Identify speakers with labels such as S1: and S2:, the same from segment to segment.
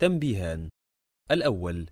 S1: تنبيهان. الأول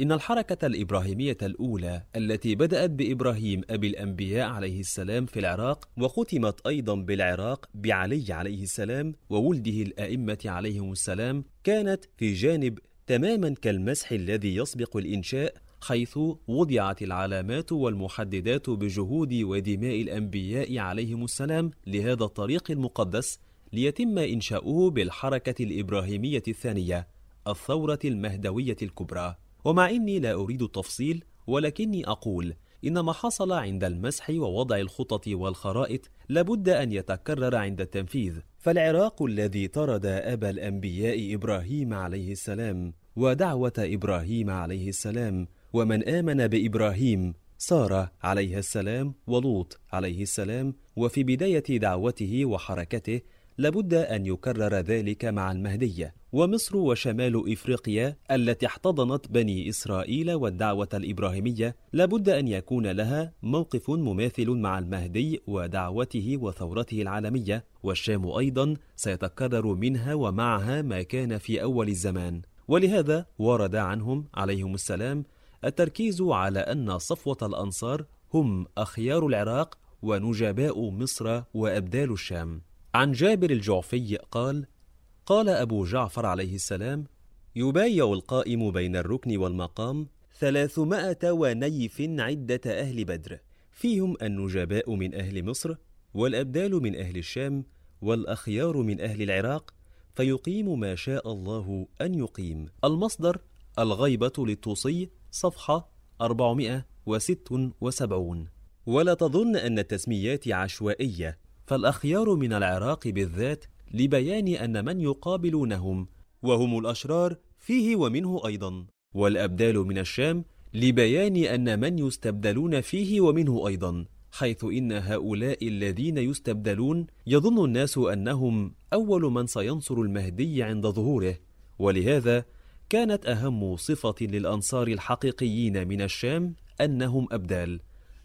S1: إن الحركة الإبراهيمية الأولى التي بدأت بإبراهيم أبي الأنبياء عليه السلام في العراق وختمت أيضا بالعراق بعلي عليه السلام وولده الأئمة عليهم السلام كانت في جانب تماما كالمسح الذي يسبق الإنشاء حيث وضعت العلامات والمحددات بجهود ودماء الأنبياء عليهم السلام لهذا الطريق المقدس ليتم إنشاؤه بالحركة الإبراهيمية الثانية. الثورة المهدوية الكبرى. ومع إني لا أريد التفصيل ولكني أقول إن ما حصل عند المسح ووضع الخطط والخرائط لابد أن يتكرر عند التنفيذ. فالعراق الذي طرد أبا الأنبياء إبراهيم عليه السلام ودعوة إبراهيم عليه السلام ومن آمن بإبراهيم سارة عليه السلام ولوط عليه السلام وفي بداية دعوته وحركته لابد أن يكرر ذلك مع المهدية. ومصر وشمال إفريقيا التي احتضنت بني إسرائيل والدعوة الإبراهيمية لابد أن يكون لها موقف مماثل مع المهدي ودعوته وثورته العالمية. والشام أيضا سيتكرر منها ومعها ما كان في أول الزمان. ولهذا ورد عنهم عليهم السلام التركيز على أن صفوة الأنصار هم أخيار العراق ونجباء مصر وأبدال الشام. عن جابر الجعفي قال قال أبو جعفر عليه السلام يبايع القائم بين الركن والمقام ثلاثمائة ونيف عدة أهل بدر فيهم النجباء من أهل مصر والأبدال من أهل الشام والأخيار من أهل العراق فيقيم ما شاء الله أن يقيم. المصدر الغيبة للطوسي صفحة 476 ولا تظن أن التسميات عشوائية فالأخيار من العراق بالذات لبيان أن من يقابلونهم وهم الأشرار فيه ومنه أيضا. والأبدال من الشام لبيان أن من يستبدلون فيه ومنه أيضا حيث إن هؤلاء الذين يستبدلون يظن الناس أنهم أول من سينصر المهدي عند ظهوره. ولهذا كانت أهم صفة للأنصار الحقيقيين من الشام أنهم أبدال.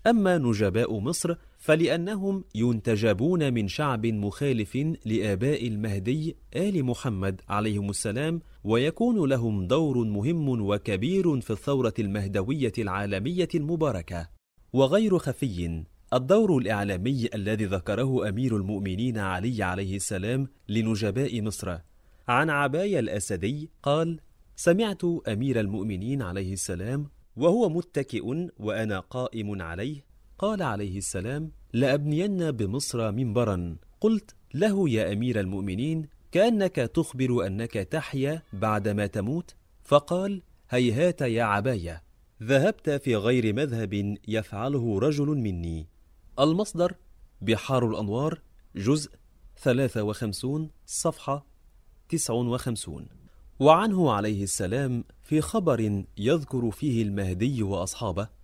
S1: أما نجباء مصر فلأنهم ينتجبون من شعب مخالف لآباء المهدي آل محمد عليهم السلام ويكون لهم دور مهم وكبير في الثورة المهدوية العالمية المباركة. وغير خفي الدور الإعلامي الذي ذكره أمير المؤمنين علي عليه السلام لنجباء مصر. عن عباية الأسدي قال سمعت أمير المؤمنين عليه السلام وهو متكئ وأنا قائم عليه قال عليه السلام لأبنين بمصر منبرا. قلت له يا أمير المؤمنين كأنك تخبر أنك تحيا بعدما تموت؟ فقال هيهات يا عباية ذهبت في غير مذهب يفعله رجل مني. المصدر بحار الأنوار جزء 53 صفحة 59 وعنه عليه السلام في خبر يذكر فيه المهدي وأصحابه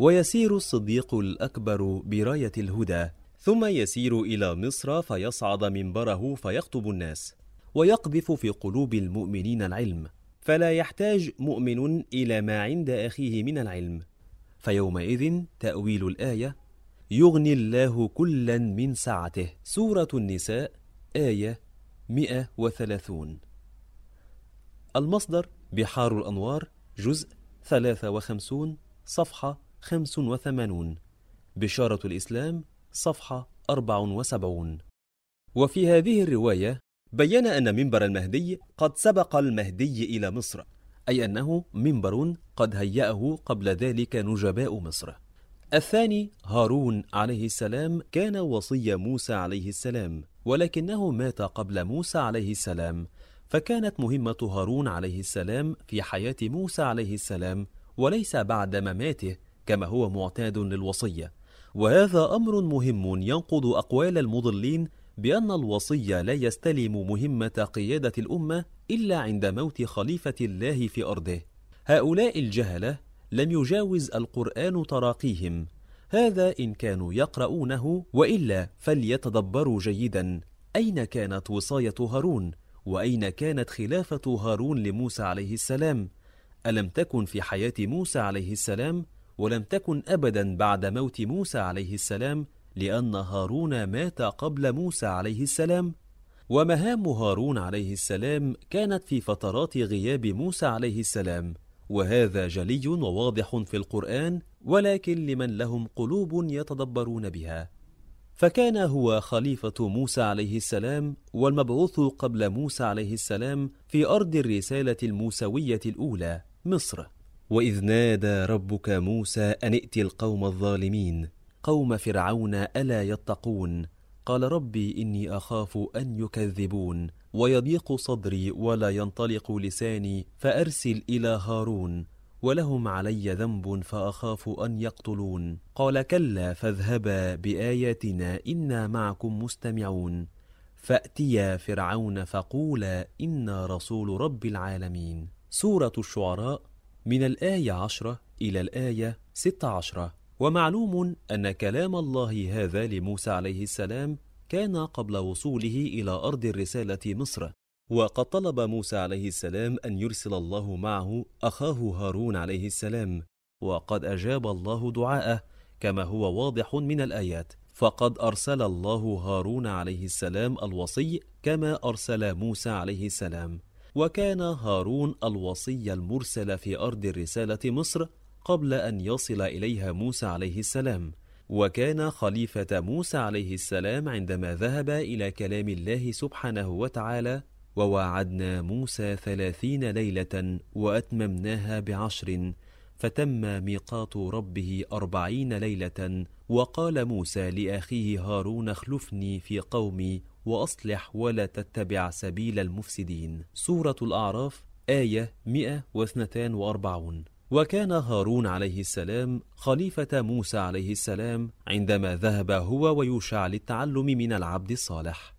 S1: ويسير الصديق الأكبر براية الهدى ثم يسير إلى مصر فيصعد منبره فيخطب الناس ويقذف في قلوب المؤمنين العلم فلا يحتاج مؤمن إلى ما عند أخيه من العلم. فيومئذ تأويل الآية يغني الله كلا من سعته. سورة النساء آية 130 المصدر بحار الأنوار جزء 53 صفحة 85 بشارة الإسلام صفحة 74 وفي هذه الرواية بين أن منبر المهدي قد سبق المهدي إلى مصر أي أنه منبر قد هيأه قبل ذلك نجباء مصر. الثاني هارون عليه السلام كان وصي موسى عليه السلام ولكنه مات قبل موسى عليه السلام فكانت مهمة هارون عليه السلام في حياة موسى عليه السلام وليس بعد مماته كما هو معتاد للوصية. وهذا أمر مهم ينقض أقوال المضلين بأن الوصي لا يستلم مهمة قيادة الأمة إلا عند موت خليفة الله في أرضه. هؤلاء الجهلة لم يجاوز القرآن تراقيهم. هذا إن كانوا يقرؤونه وإلا فليتدبروا جيدا. أين كانت وصاية هارون؟ وأين كانت خلافة هارون لموسى عليه السلام؟ ألم تكن في حياة موسى عليه السلام؟ ولم تكن أبدا بعد موت موسى عليه السلام لأن هارون مات قبل موسى عليه السلام. ومهام هارون عليه السلام كانت في فترات غياب موسى عليه السلام. وهذا جلي وواضح في القرآن ولكن لمن لهم قلوب يتدبرون بها. فكان هو خليفة موسى عليه السلام والمبعوث قبل موسى عليه السلام في أرض الرسالة الموسوية الأولى مصر. وإذ نادى ربك موسى أن ائت القوم الظالمين قوم فرعون ألا يتقون؟ قال ربي إني أخاف أن يكذبون ويضيق صدري ولا ينطلق لساني فأرسل إلى هارون ولهم علي ذنب فأخاف أن يقتلون. قال كلا فاذهبا بآياتنا إنا معكم مستمعون. فأتيا فرعون فقولا إنا رسول رب العالمين. سورة الشعراء من الآية عشرة إلى الآية ست عشرة. ومعلوم أن كلام الله هذا لموسى عليه السلام كان قبل وصوله إلى أرض الرسالة مصر. وقد طلب موسى عليه السلام أن يرسل الله معه أخاه هارون عليه السلام. وقد أجاب الله دعاءه كما هو واضح من الآيات. فقد أرسل الله هارون عليه السلام الوصي كما أرسل موسى عليه السلام. وكان هارون الوصي المرسل في أرض الرسالة مصر قبل أن يصل إليها موسى عليه السلام. وكان خليفة موسى عليه السلام عندما ذهب إلى كلام الله سبحانه وتعالى وواعدنا موسى ثلاثين ليلة وأتممناها بعشر فتم ميقات ربه أربعين ليلة وقال موسى لأخيه هارون اخلفني في قومي وأصلح ولا تتبع سبيل المفسدين. سورة الأعراف آية 142 وكان هارون عليه السلام خليفة موسى عليه السلام عندما ذهب هو ويوشع للتعلم من العبد الصالح.